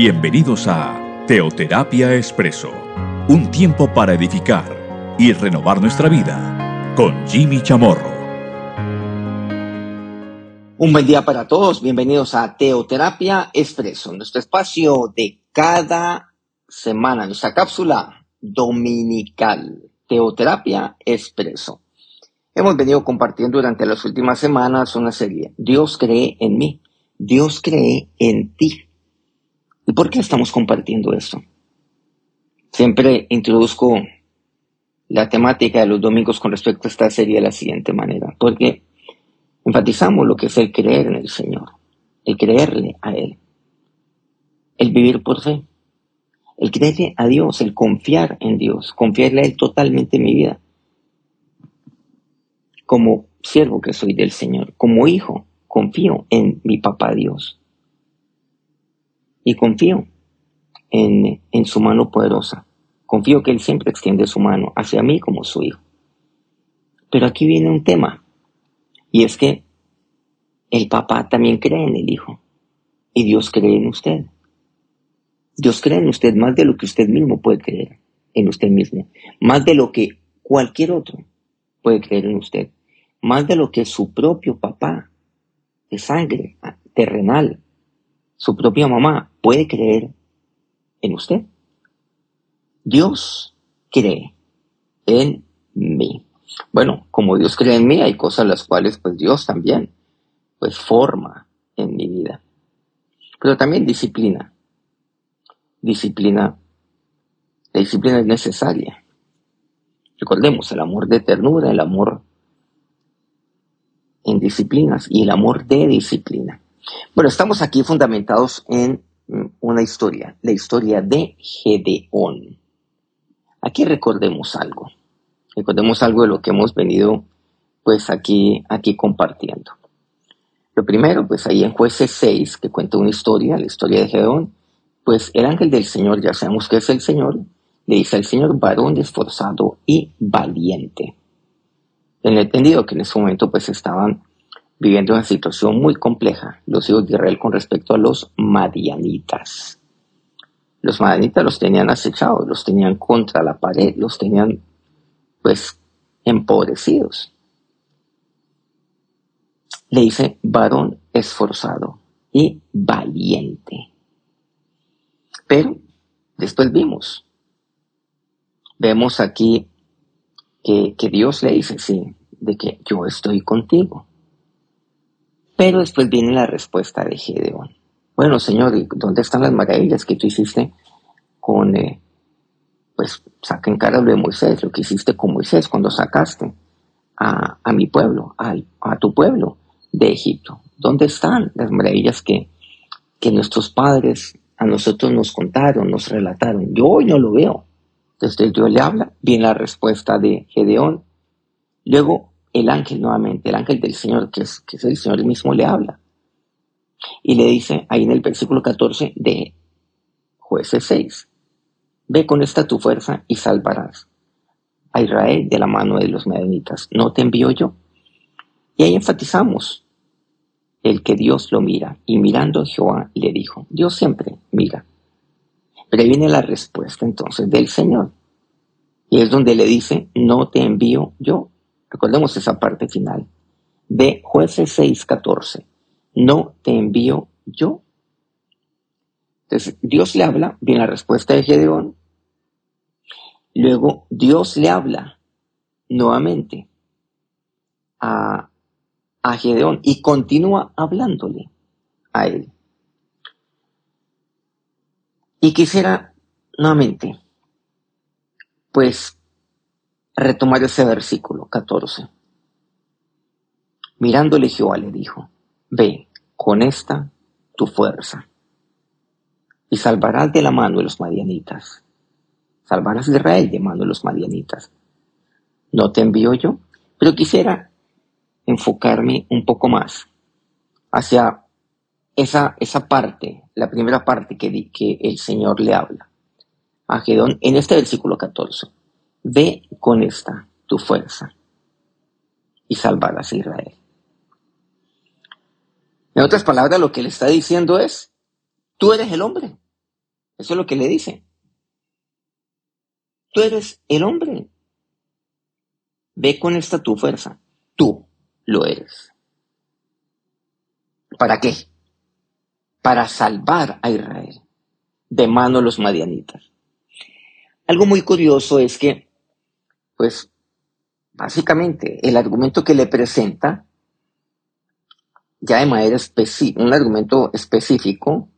Bienvenidos a Teoterapia Expreso, un tiempo para edificar y renovar nuestra vida con Jimmy Chamorro. Un buen día para todos, bienvenidos a Teoterapia Expreso, nuestro espacio de cada semana, nuestra cápsula dominical, Teoterapia Expreso. Hemos venido compartiendo durante las últimas semanas una serie, Dios cree en mí, Dios cree en ti. ¿Y por qué estamos compartiendo esto? Siempre introduzco la temática de los domingos con respecto a esta serie de la siguiente manera, porque enfatizamos lo que es el creer en el Señor, el creerle a Él, el vivir por fe, el creerle a Dios, el confiar en Dios, confiarle a Él totalmente en mi vida, como siervo que soy del Señor, como hijo, confío en mi papá Dios y confío en, en su mano poderosa. Confío que Él siempre extiende su mano hacia mí como su hijo. Pero aquí viene un tema, y es que el papá también cree en el hijo, y Dios cree en usted. Dios cree en usted más de lo que usted mismo puede creer en usted mismo, más de lo que cualquier otro puede creer en usted, más de lo que su propio papá de sangre terrenal su propia mamá puede creer en usted. Dios cree en mí. Bueno, como Dios cree en mí, hay cosas las cuales pues Dios también pues forma en mi vida. Pero también disciplina. Disciplina. La disciplina es necesaria. Recordemos el amor de ternura, el amor en disciplinas y el amor de disciplina. Bueno, estamos aquí fundamentados en mm, una historia, la historia de Gedeón. Aquí recordemos algo, recordemos algo de lo que hemos venido pues aquí, aquí compartiendo. Lo primero, pues ahí en jueces 6, que cuenta una historia, la historia de Gedeón, pues el ángel del Señor, ya sabemos que es el Señor, le dice al Señor, varón esforzado y valiente. En entendido que en ese momento pues estaban viviendo una situación muy compleja, los hijos de Israel con respecto a los madianitas. Los madianitas los tenían acechados, los tenían contra la pared, los tenían pues empobrecidos. Le dice varón esforzado y valiente. Pero después vimos, vemos aquí que, que Dios le dice, sí, de que yo estoy contigo. Pero después viene la respuesta de Gedeón. Bueno, Señor, ¿dónde están las maravillas que tú hiciste con, eh, pues, saca en cara de Moisés, lo que hiciste con Moisés cuando sacaste a, mi pueblo, a, a, tu pueblo de Egipto? ¿Dónde están las maravillas que, que nuestros padres a nosotros nos contaron, nos relataron? Yo hoy no lo veo. Entonces Dios le habla, viene la respuesta de Gedeón. Luego el ángel nuevamente, el ángel del Señor, que es, que es el Señor mismo, le habla. Y le dice ahí en el versículo 14 de jueces 6, ve con esta tu fuerza y salvarás a Israel de la mano de los medianitas. ¿No te envío yo? Y ahí enfatizamos el que Dios lo mira. Y mirando Jehová le dijo, Dios siempre mira. Pero ahí viene la respuesta entonces del Señor. Y es donde le dice, no te envío yo, Recordemos esa parte final. De jueces 6:14. No te envío yo. Entonces, Dios le habla, viene la respuesta de Gedeón. Luego, Dios le habla nuevamente a, a Gedeón y continúa hablándole a él. Y quisiera nuevamente, pues, retomar ese versículo 14. Mirándole Jehová le dijo, ve con esta tu fuerza y salvarás de la mano de los madianitas. Salvarás a Israel de mano de los madianitas. No te envío yo, pero quisiera enfocarme un poco más hacia esa, esa parte, la primera parte que, que el Señor le habla a Gedón en este versículo 14. Ve con esta tu fuerza y salvarás a Israel. En otras palabras, lo que le está diciendo es, tú eres el hombre, Eso es lo que le dice. Tú eres el hombre. Ve con esta tu fuerza. Tú lo eres. ¿Para qué? Para salvar a Israel de mano de los madianitas. Algo muy curioso es que, pues, básicamente el argumento que le presenta, ya de manera específica, un argumento específico,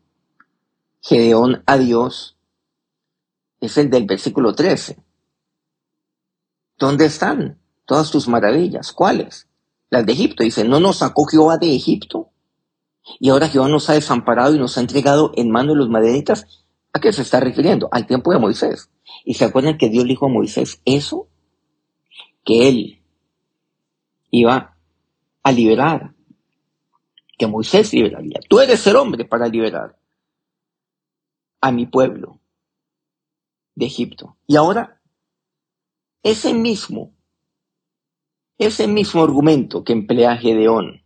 Gedeón a Dios, es el del versículo 13. ¿Dónde están todas tus maravillas? ¿Cuáles? Las de Egipto. Dice, ¿no nos sacó Jehová de Egipto? Y ahora Jehová nos ha desamparado y nos ha entregado en manos de los madianitas. ¿A qué se está refiriendo? Al tiempo de Moisés. Y se acuerdan que Dios dijo a Moisés eso, que él iba a liberar, que Moisés liberaría. Tú eres el hombre para liberar a mi pueblo de Egipto. Y ahora, ese mismo, ese mismo argumento que emplea Gedeón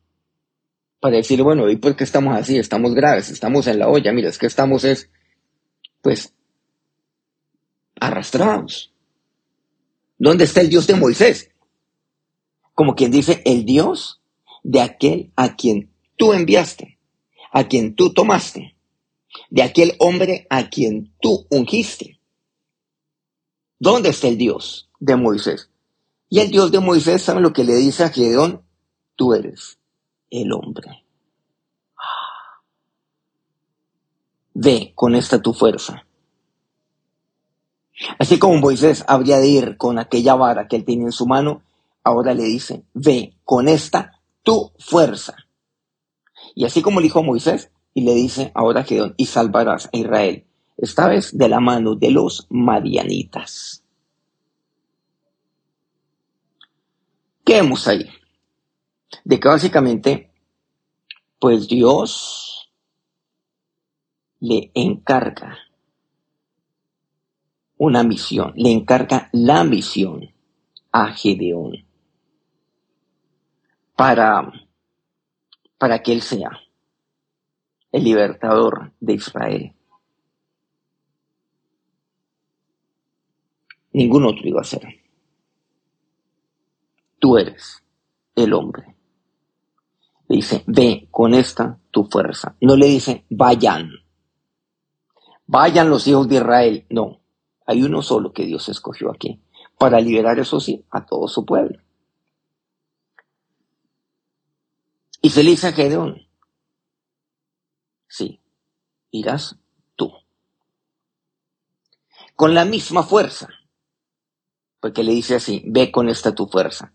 para decir, bueno, ¿y por qué estamos así? Estamos graves, estamos en la olla, mira, es que estamos es, pues, arrastrados. ¿Dónde está el Dios de Moisés? Como quien dice, el Dios de aquel a quien tú enviaste, a quien tú tomaste, de aquel hombre a quien tú ungiste. ¿Dónde está el Dios de Moisés? Y el Dios de Moisés, ¿sabe lo que le dice a Gedeón? Tú eres el hombre. Ve con esta tu fuerza. Así como Moisés habría de ir con aquella vara que él tenía en su mano, ahora le dice, ve con esta tu fuerza. Y así como le dijo Moisés, y le dice ahora Gedeón, y salvarás a Israel, esta vez de la mano de los madianitas. ¿Qué vemos ahí? De que básicamente, pues Dios le encarga una misión, le encarga la misión a Gedeón para, para que él sea el libertador de Israel. Ningún otro iba a ser. Tú eres el hombre. Le dice, ve con esta tu fuerza. No le dice, vayan. Vayan los hijos de Israel. No, hay uno solo que Dios escogió aquí, para liberar, eso sí, a todo su pueblo. Y dice a Gedeón, Sí, irás tú. Con la misma fuerza. Porque le dice así, ve con esta tu fuerza.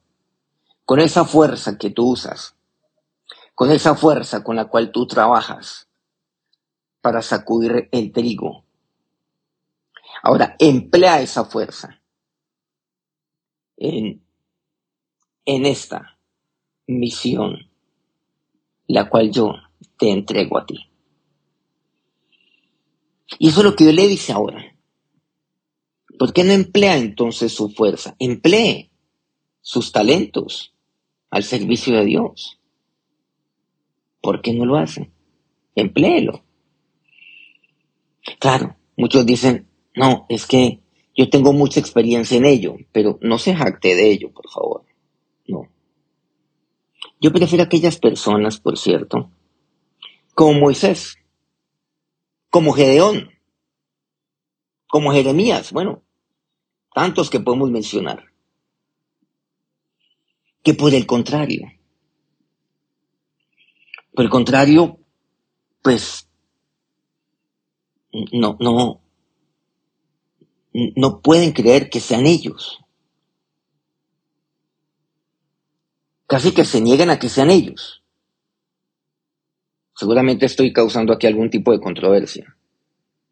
Con esa fuerza que tú usas. Con esa fuerza con la cual tú trabajas para sacudir el trigo. Ahora, emplea esa fuerza en, en esta misión, la cual yo te entrego a ti. Y eso es lo que Dios le dice ahora. ¿Por qué no emplea entonces su fuerza? Emplee sus talentos al servicio de Dios. ¿Por qué no lo hace? Empléelo. Claro, muchos dicen, no, es que yo tengo mucha experiencia en ello, pero no se jacte de ello, por favor. No. Yo prefiero aquellas personas, por cierto, como Moisés, como Gedeón, como Jeremías, bueno, tantos que podemos mencionar, que por el contrario, por el contrario, pues no, no, no pueden creer que sean ellos. Casi que se niegan a que sean ellos. Seguramente estoy causando aquí algún tipo de controversia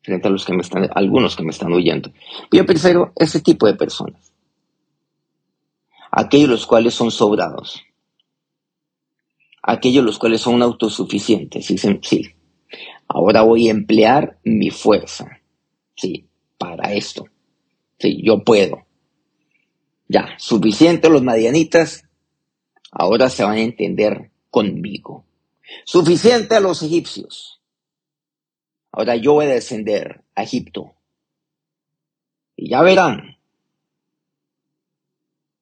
frente a los que me están, algunos que me están oyendo. Yo prefiero ese tipo de personas. Aquellos los cuales son sobrados. Aquellos los cuales son autosuficientes. Dicen, sí, ahora voy a emplear mi fuerza. Sí, para esto. Sí, yo puedo. Ya, suficiente los madianitas. Ahora se van a entender conmigo. Suficiente a los egipcios. Ahora yo voy a descender a Egipto. Y ya verán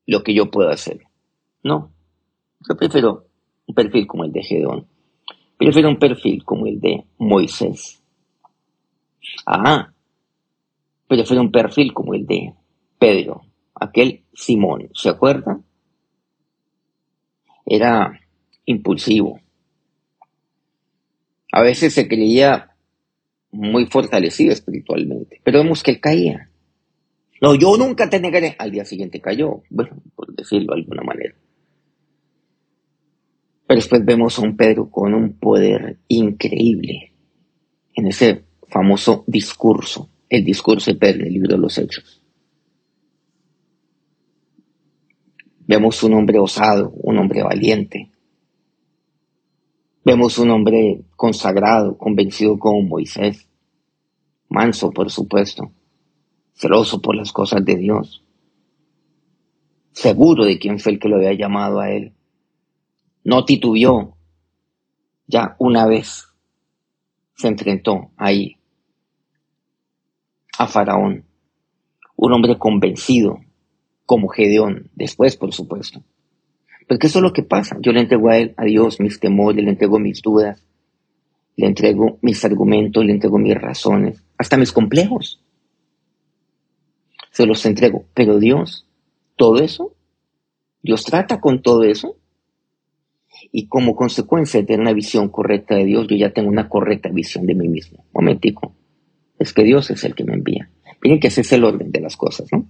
lo que yo puedo hacer. No, yo prefiero un perfil como el de Gedeón. Prefiero un perfil como el de Moisés. Ah, prefiero un perfil como el de Pedro, aquel Simón, ¿se acuerdan? Era impulsivo. A veces se creía muy fortalecido espiritualmente, pero vemos que él caía. No, yo nunca te negaré. Al día siguiente cayó, bueno, por decirlo de alguna manera. Pero después vemos a un Pedro con un poder increíble en ese famoso discurso, el discurso de Pedro en el libro de los Hechos. Vemos un hombre osado, un hombre valiente. Vemos un hombre consagrado, convencido como Moisés, manso por supuesto, celoso por las cosas de Dios, seguro de quién fue el que lo había llamado a él. No titubeó, ya una vez se enfrentó ahí a Faraón, un hombre convencido, como Gedeón, después por supuesto. Porque eso es lo que pasa. Yo le entrego a él, a Dios, mis temores, le entrego mis dudas, le entrego mis argumentos, le entrego mis razones, hasta mis complejos. Se los entrego. Pero Dios, todo eso, Dios trata con todo eso. Y como consecuencia de tener una visión correcta de Dios, yo ya tengo una correcta visión de mí mismo. Momentico. Es que Dios es el que me envía. Miren que ese es el orden de las cosas, ¿no?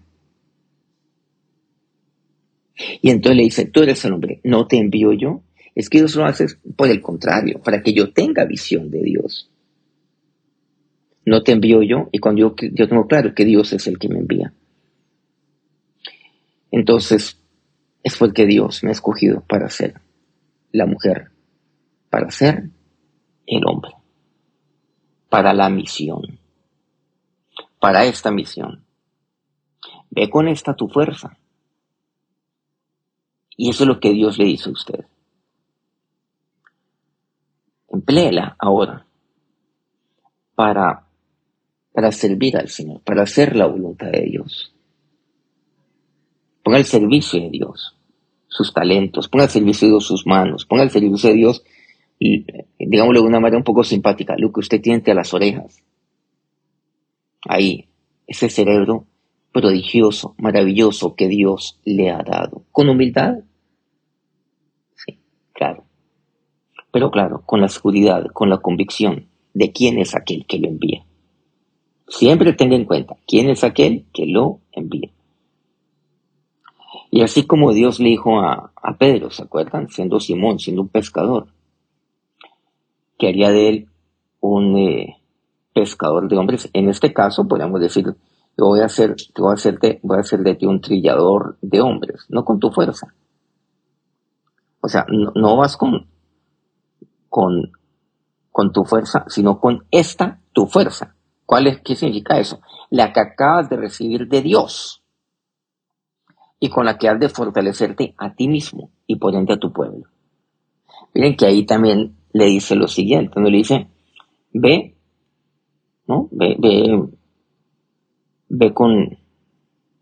Y entonces le dice, tú eres el hombre, no te envío yo. Es que Dios lo hace por el contrario, para que yo tenga visión de Dios. No te envío yo, y cuando yo, yo tengo claro que Dios es el que me envía. Entonces, es porque Dios me ha escogido para ser la mujer, para ser el hombre, para la misión, para esta misión. Ve con esta tu fuerza y eso es lo que Dios le hizo a usted. Empléela ahora para, para servir al Señor, para hacer la voluntad de Dios. Ponga al servicio de Dios sus talentos, ponga al servicio de sus manos, ponga al servicio de Dios, digámoslo de una manera un poco simpática, lo que usted tiene entre las orejas. Ahí, ese cerebro prodigioso, maravilloso que Dios le ha dado. Con humildad. Sí, claro. Pero claro, con la seguridad, con la convicción de quién es aquel que lo envía. Siempre tenga en cuenta quién es aquel que lo envía. Y así como Dios le dijo a, Pedro, ¿se acuerdan? Siendo Simón, siendo un pescador, que haría de él un eh, pescador de hombres. En este caso, podríamos decir, voy a hacer, voy a hacerte, voy a hacer de ti un trillador de hombres, no con tu fuerza. O sea, no, vas con, con, con tu fuerza, sino con esta tu fuerza. ¿Cuál es, qué significa eso? La que acabas de recibir de Dios y con la que has de fortalecerte a ti mismo y por a tu pueblo. Miren que ahí también le dice lo siguiente, cuando le dice, ve, ¿no? Ve, ve, ve con,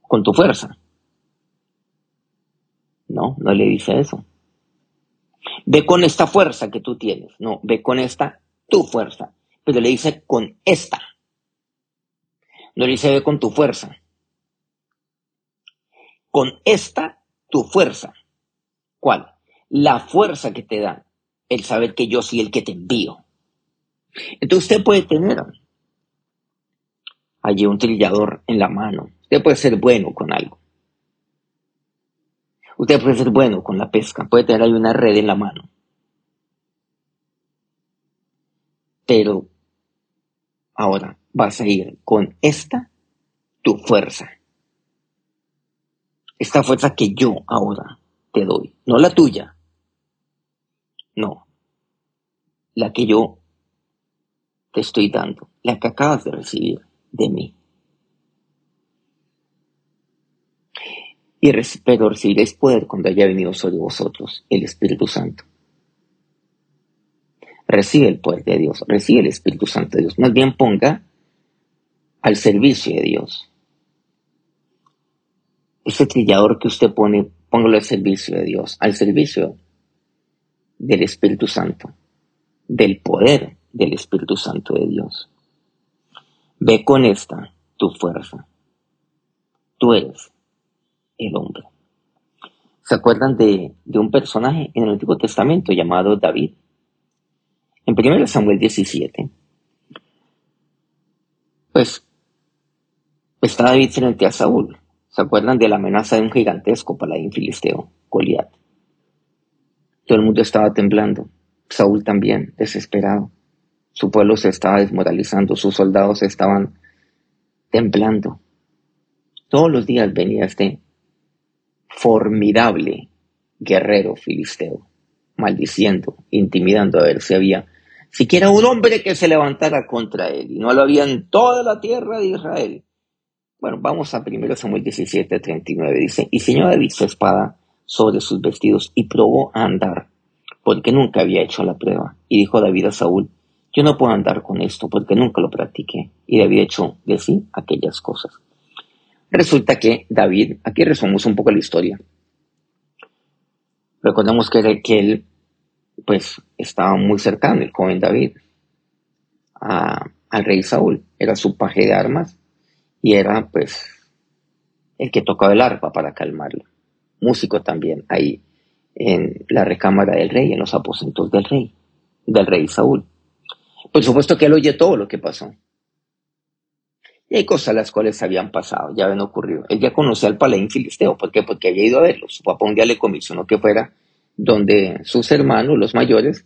con tu fuerza. No, no le dice eso. Ve con esta fuerza que tú tienes. No, ve con esta tu fuerza. Pero le dice con esta. No le dice ve con tu fuerza. Con esta tu fuerza. ¿Cuál? La fuerza que te da el saber que yo soy el que te envío. Entonces usted puede tener allí un trillador en la mano. Usted puede ser bueno con algo. Usted puede ser bueno con la pesca, puede tener ahí una red en la mano. Pero ahora vas a ir con esta, tu fuerza. Esta fuerza que yo ahora te doy, no la tuya. No, la que yo te estoy dando, la que acabas de recibir de mí. Y pero recibiréis poder cuando haya venido sobre vosotros el Espíritu Santo. Recibe el poder de Dios, recibe el Espíritu Santo de Dios. Más bien ponga al servicio de Dios. Ese trillador que usted pone, póngalo al servicio de Dios, al servicio del Espíritu Santo, del poder del Espíritu Santo de Dios. Ve con esta tu fuerza. Tú eres el hombre. ¿Se acuerdan de, de un personaje en el Antiguo Testamento llamado David? En 1 Samuel 17, pues está David frente a Saúl. ¿Se acuerdan de la amenaza de un gigantesco paladín filisteo, Goliat? Todo el mundo estaba temblando. Saúl también, desesperado. Su pueblo se estaba desmoralizando, sus soldados estaban temblando. Todos los días venía este formidable guerrero filisteo, maldiciendo, intimidando a ver si había siquiera un hombre que se levantara contra él, y no lo había en toda la tierra de Israel. Bueno, vamos a 1 Samuel 17, 39, dice, y señor David su espada sobre sus vestidos y probó a andar, porque nunca había hecho la prueba. Y dijo David a Saúl, yo no puedo andar con esto porque nunca lo practiqué y había hecho de sí aquellas cosas. Resulta que David, aquí resumimos un poco la historia. Recordemos que, que él, pues, estaba muy cercano, el joven David, al rey Saúl. Era su paje de armas y era, pues, el que tocaba el arpa para calmarlo. Músico también ahí en la recámara del rey, en los aposentos del rey, del rey Saúl. Por supuesto que él oye todo lo que pasó. Y hay cosas las cuales habían pasado, ya habían ocurrido. Él ya conocía al paladín filisteo. ¿Por qué? Porque había ido a verlo. Su papá un día le comisionó que fuera donde sus hermanos, los mayores,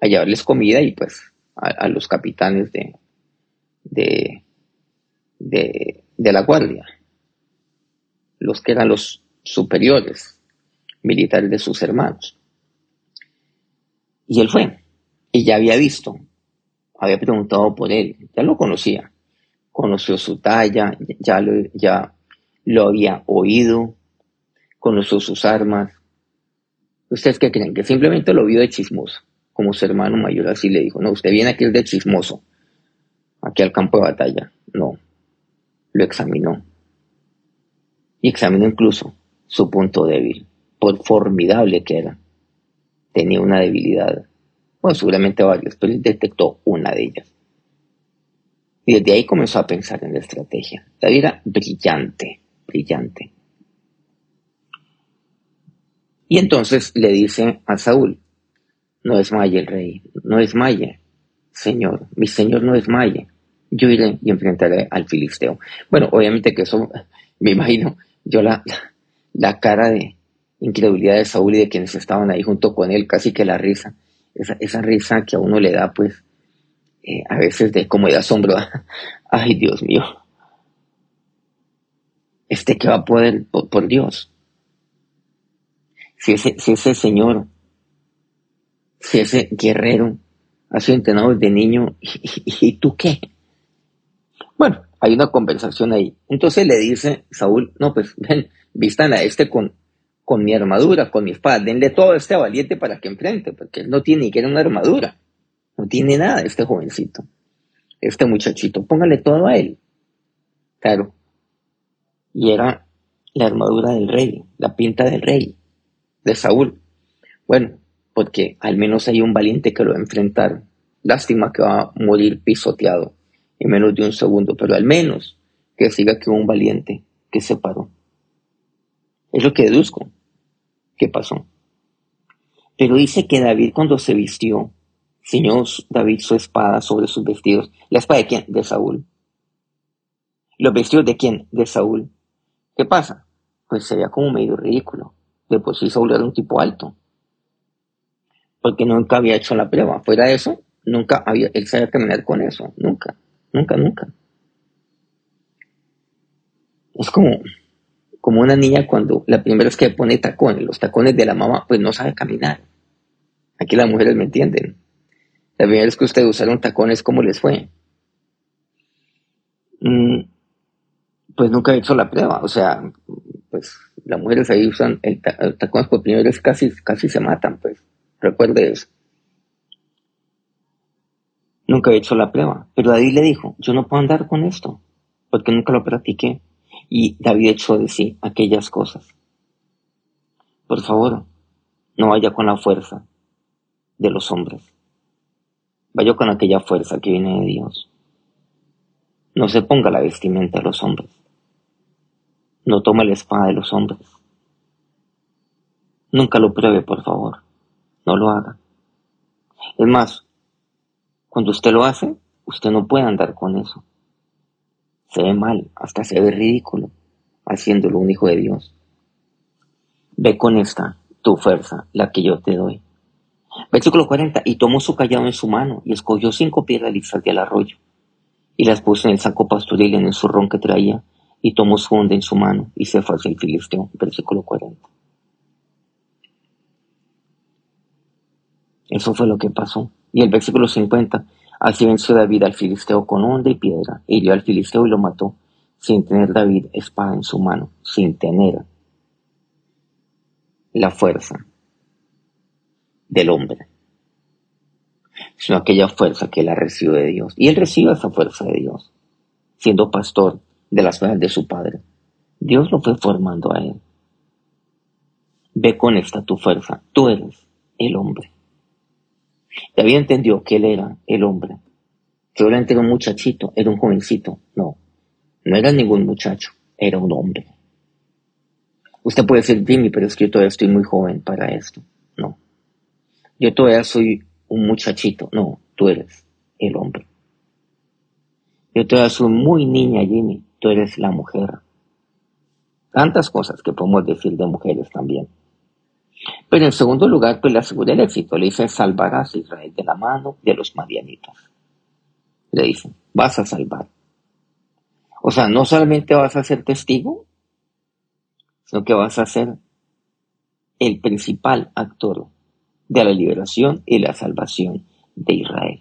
a llevarles comida y pues a, los capitanes de, de, de, de la guardia, los que eran los superiores militares de sus hermanos. Y él fue, y ya había visto había preguntado por él, ya lo conocía, conoció su talla, ya lo, ya lo había oído, conoció sus armas. ¿Ustedes qué creen? Que simplemente lo vio de chismoso, como su hermano mayor así le dijo, no, usted viene aquí de chismoso, aquí al campo de batalla. No, lo examinó. Y examinó incluso su punto débil, por formidable que era. Tenía una debilidad bueno, seguramente varios, pero él detectó una de ellas. Y desde ahí comenzó a pensar en la estrategia. David era brillante, brillante. Y entonces le dice a Saúl, no es Maye el rey, no es Maye, señor, mi señor no es Maye. Yo iré y enfrentaré al filisteo. Bueno, obviamente que eso, me imagino, yo la, la cara de incredulidad de Saúl y de quienes estaban ahí junto con él, casi que la risa esa, risa que a uno le da, pues, eh, a veces de como de asombro. Ay, Dios mío. Este que va a poder, por, Dios. Si ese, si ese señor, si ese guerrero ha sido entrenado desde niño, ¿y, tú qué? Bueno, hay una conversación ahí. Entonces le dice Saúl, no, pues ven, vistan a este con, con mi armadura, con mi espada, denle todo a este valiente para que enfrente, porque él no tiene ni siquiera una armadura, no tiene nada este jovencito, este muchachito, póngale todo a él. Claro. Y era la armadura del rey, la pinta del rey, de Saúl. Bueno, porque al menos hay un valiente que lo va a enfrentar. Lástima que va a morir pisoteado en menos de un segundo, pero al menos que siga que un valiente que se paró. Es lo que deduzco. ¿Qué pasó? Pero dice que David cuando se vistió, ciñó David su espada sobre sus vestidos. ¿La espada de quién? De Saúl. ¿Los vestidos de quién? De Saúl. ¿Qué pasa? Pues se como medio ridículo. De por sí Saúl era un tipo alto. Porque nunca había hecho la prueba. Fuera de eso, nunca había, él sabía caminar con eso. Nunca, nunca, nunca. Es como, como una niña cuando la primera vez que pone tacones, los tacones de la mamá, pues no sabe caminar. Aquí las mujeres me entienden. La primera vez que ustedes usaron tacones, ¿cómo les fue? Mm, pues nunca he hecho la prueba. O sea, pues las mujeres ahí usan el, tacones por primera vez, casi, casi se matan, pues. Recuerde eso. Nunca he hecho la prueba. Pero David le dijo, yo no puedo andar con esto. porque nunca lo practiqué. Y David echó de sí aquellas cosas. Por favor, no vaya con la fuerza de los hombres. Vaya con aquella fuerza que viene de Dios. No se ponga la vestimenta de los hombres. No tome la espada de los hombres. Nunca lo pruebe, por favor. No lo haga. Es más, cuando usted lo hace, usted no puede andar con eso. Se ve mal, hasta se ve ridículo, haciéndolo un hijo de Dios. Ve con esta, tu fuerza, la que yo te doy. Versículo 40. Y tomó su callado en su mano y escogió cinco piedras lisas del arroyo y las puso en el saco pastoril en el zurrón que traía y tomó su onda en su mano y se fue hacia el filisteo. Versículo 40. Eso fue lo que pasó. Y el versículo 50. Así venció David al filisteo con onda y piedra, hirió al filisteo y lo mató, sin tener David espada en su mano, sin tener la fuerza del hombre, sino aquella fuerza que él ha recibido de Dios. Y él recibe esa fuerza de Dios, siendo pastor de las ovejas de su padre. Dios lo fue formando a él. Ve con esta tu fuerza, tú eres el hombre. David entendió que él era el hombre, que obviamente era un muchachito, era un jovencito. No, no era ningún muchacho, era un hombre. Usted puede decir, Jimmy, pero es que yo todavía estoy muy joven para esto. No. Yo todavía soy un muchachito. No, tú eres el hombre. Yo todavía soy muy niña, Jimmy. Tú eres la mujer. Tantas cosas que podemos decir de mujeres también. Pero en segundo lugar, pues le asegura el éxito. Le dice, salvarás a Israel de la mano de los madianitas. Le dice, vas a salvar. O sea, no solamente vas a ser testigo, sino que vas a ser el principal actor de la liberación y la salvación de Israel.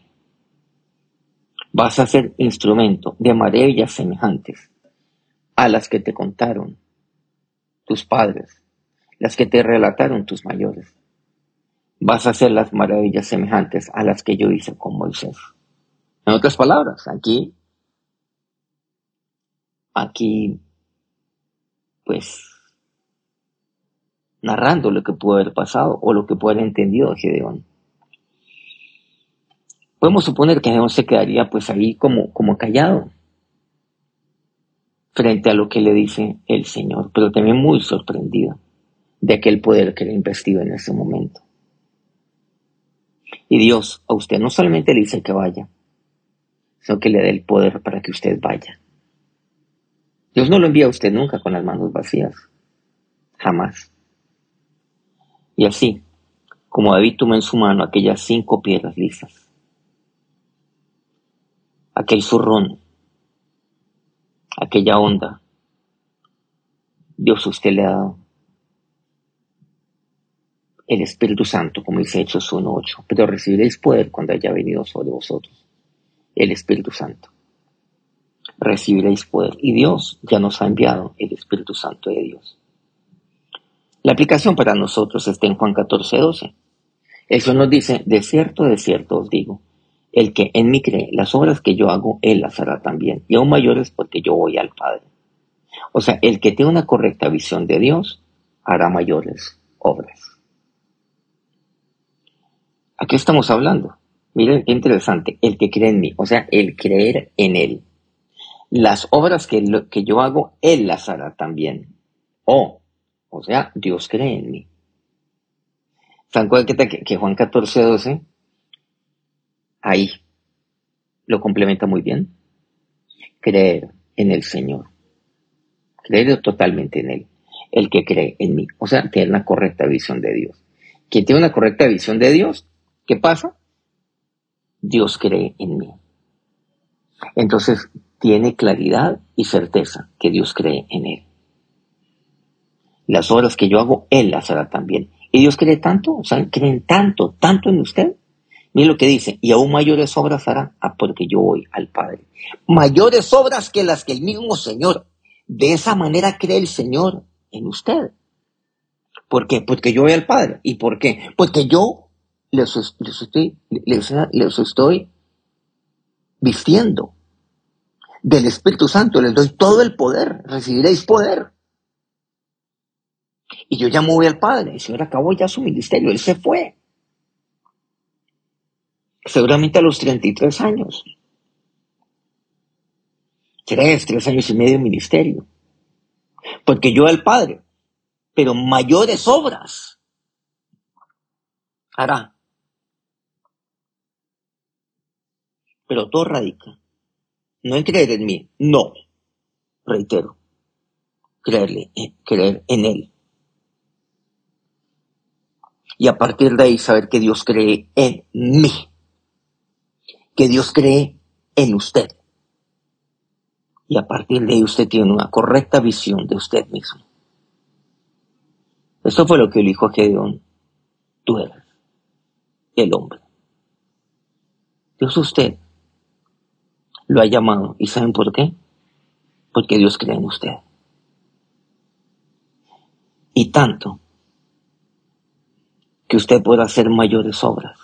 Vas a ser instrumento de maravillas semejantes a las que te contaron tus padres, las que te relataron tus mayores. Vas a hacer las maravillas semejantes a las que yo hice con Moisés. En otras palabras, aquí, aquí, pues narrando lo que pudo haber pasado o lo que pudo haber entendido Gedeón. Podemos suponer que Gedeón se quedaría pues ahí como, como callado frente a lo que le dice el Señor, pero también muy sorprendido de aquel poder que le investido en ese momento. Y Dios a usted no solamente le dice que vaya, sino que le dé el poder para que usted vaya. Dios no lo envía a usted nunca con las manos vacías, jamás. Y así, como David tomó en su mano aquellas cinco piedras lisas, aquel zurrón, aquella onda, Dios usted le ha dado el Espíritu Santo, como dice Hechos 1.8, pero recibiréis poder cuando haya venido sobre vosotros el Espíritu Santo. Recibiréis poder. Y Dios ya nos ha enviado el Espíritu Santo de Dios. La aplicación para nosotros está en Juan 14, 12. Eso nos dice, de cierto, de cierto os digo, el que en mí cree, las obras que yo hago, él las hará también, y aún mayores porque yo voy al Padre. O sea, el que tiene una correcta visión de Dios, hará mayores obras. Aquí estamos hablando. Miren qué interesante, el que cree en mí, o sea, el creer en Él. Las obras que, que yo hago, Él las hará también. O o sea, Dios cree en mí. ¿Se cuenta que, que Juan 14, 12, ahí lo complementa muy bien? Creer en el Señor. Creer totalmente en Él. El que cree en mí. O sea, tener una correcta visión de Dios. Quien tiene una correcta visión de Dios, ¿qué pasa? Dios cree en mí. Entonces, tiene claridad y certeza que Dios cree en Él las obras que yo hago, Él las hará también. Y Dios cree tanto, o sea, creen tanto, tanto en usted. Mire lo que dice, y aún mayores obras hará, ah, porque yo voy al Padre. Mayores obras que las que el mismo Señor. De esa manera cree el Señor en usted. ¿Por qué? Porque yo voy al Padre. ¿Y por qué? Porque yo les, estoy, les estoy vistiendo. del Espíritu Santo, les doy todo el poder, recibiréis poder. Y yo ya voy al Padre, el Señor acabó ya su ministerio, Él se fue. Seguramente a los 33 años. Tres, tres años y medio de ministerio. Porque yo al Padre, pero mayores obras hará. Pero todo radica. No en creer en mí, no. Reitero. Creerle, eh, creer en Él. Y a partir de ahí saber que Dios cree en mí. Que Dios cree en usted. Y a partir de ahí usted tiene una correcta visión de usted mismo. Eso fue lo que le dijo a Gedeón. Tú eres el hombre. Dios usted lo ha llamado. ¿Y saben por qué? Porque Dios cree en usted. Y tanto que usted pueda hacer mayores obras.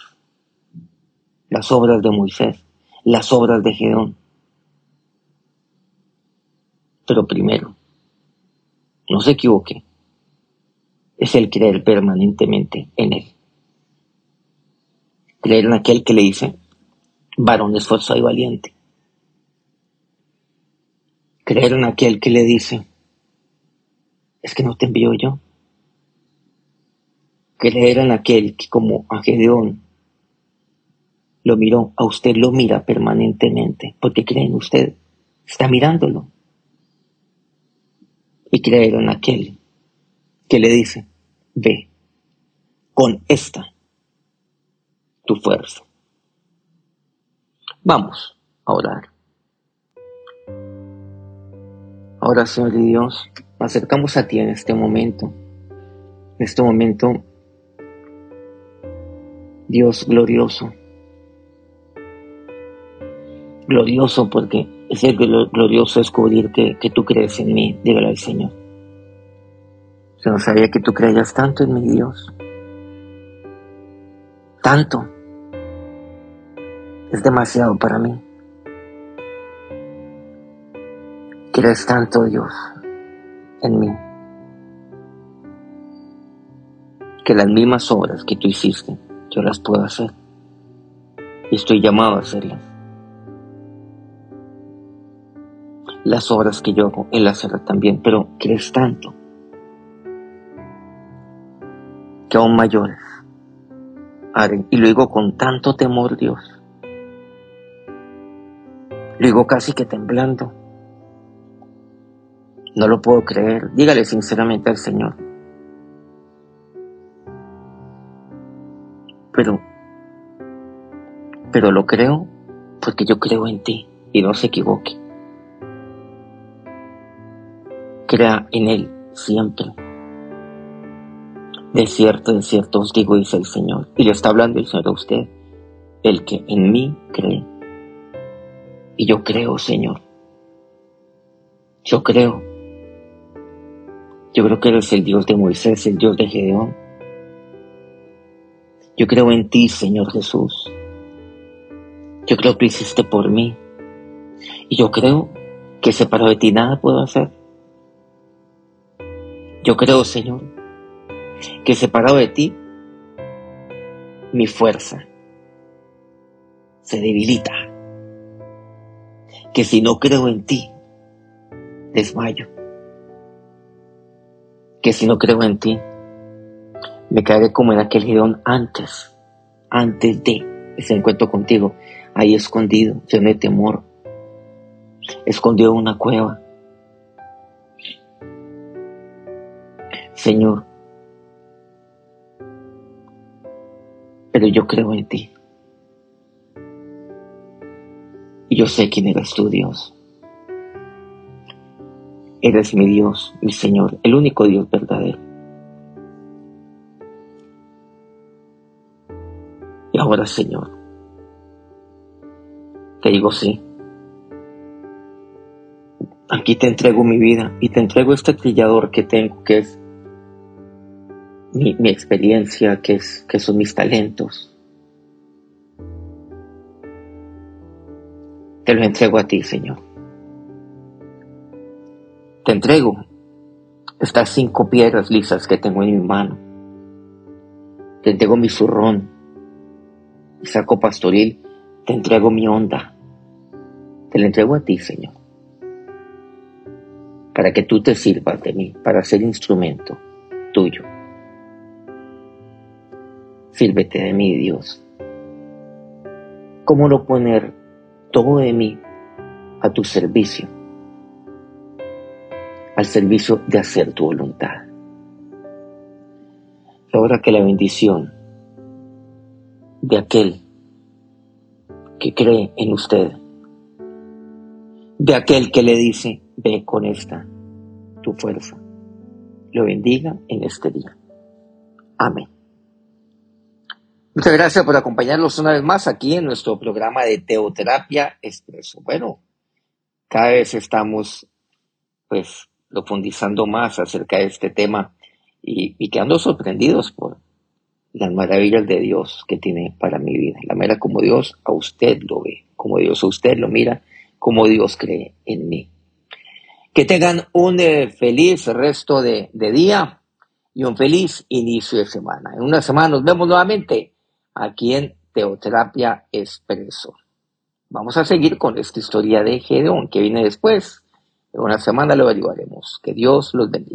Las obras de Moisés, las obras de Gedeón. Pero primero, no se equivoque, es el creer permanentemente en Él. Creer en aquel que le dice, varón esforzado y valiente. Creer en aquel que le dice, es que no te envío yo. Creer en aquel que como a Gedeón lo miró, a usted lo mira permanentemente, porque cree en usted, está mirándolo. Y creer en aquel que le dice, ve, con esta tu fuerza. Vamos a orar. Ahora, Señor Dios, acercamos a ti en este momento. En este momento, Dios glorioso. Glorioso porque es el glorioso descubrir que, que tú crees en mí. Dígale al Señor. Yo no sabía que tú creías tanto en mi Dios. Tanto. Es demasiado para mí. Crees tanto, Dios, en mí, que las mismas obras que tú hiciste, yo las puedo hacer. Y estoy llamado a hacerlas. Las obras que yo hago, Él las hará también, pero crees tanto que aún mayores haré. Y lo digo con tanto temor, Dios. Lo digo casi que temblando no lo puedo creer. Dígale sinceramente al Señor. Pero, pero lo creo porque yo creo en ti y no se equivoque. Crea en Él siempre. De cierto, de cierto os digo, dice el Señor. Y le está hablando el Señor a usted. El que en mí cree. Y yo creo, Señor. Yo creo yo creo que eres el Dios de Moisés, el Dios de Gedeón. Yo creo en ti, Señor Jesús. Yo creo que hiciste por mí. Y yo creo que separado de ti nada puedo hacer. Yo creo, Señor, que separado de ti, mi fuerza se debilita. Que si no creo en ti, desmayo si no creo en ti, me caeré como en aquel Gedeón antes, antes de ese encuentro contigo, ahí escondido, lleno de temor, escondido en una cueva. Señor, pero yo creo en ti. Y yo sé quién eres tú, Dios. Eres mi Dios, mi Señor, el único Dios. Ahora, Señor, te digo sí. Aquí te entrego mi vida y te entrego este trillador que tengo, que es mi, experiencia, que, es, que son mis talentos. Te lo entrego a ti, Señor. Te entrego estas cinco piedras lisas que tengo en mi mano. Te entrego mi zurrón, mi saco pastoril. Te entrego mi onda. Te la entrego a ti, Señor. Para que tú te sirvas de mí, para ser instrumento tuyo. Sírvete de mí, Dios. ¿Cómo no poner todo de mí a tu servicio? Al servicio de hacer tu voluntad. Y ahora que la bendición de aquel que cree en usted, de aquel que le dice, ve con esta tu fuerza, lo bendiga en este día. Amén. Muchas gracias por acompañarnos una vez más aquí en nuestro programa de Teoterapia Expreso. Bueno, cada vez estamos pues profundizando más acerca de este tema y, y quedando sorprendidos por las maravillas de Dios que tiene para mi vida. La manera como Dios a usted lo ve, como Dios a usted lo mira, como Dios cree en mí. Que tengan un eh, feliz resto de, de día y un feliz inicio de semana. En una semana nos vemos nuevamente aquí en Teoterapia Expreso. Vamos a seguir con esta historia de Gedeón que viene después. En una semana lo averiguaremos. Que Dios los bendiga.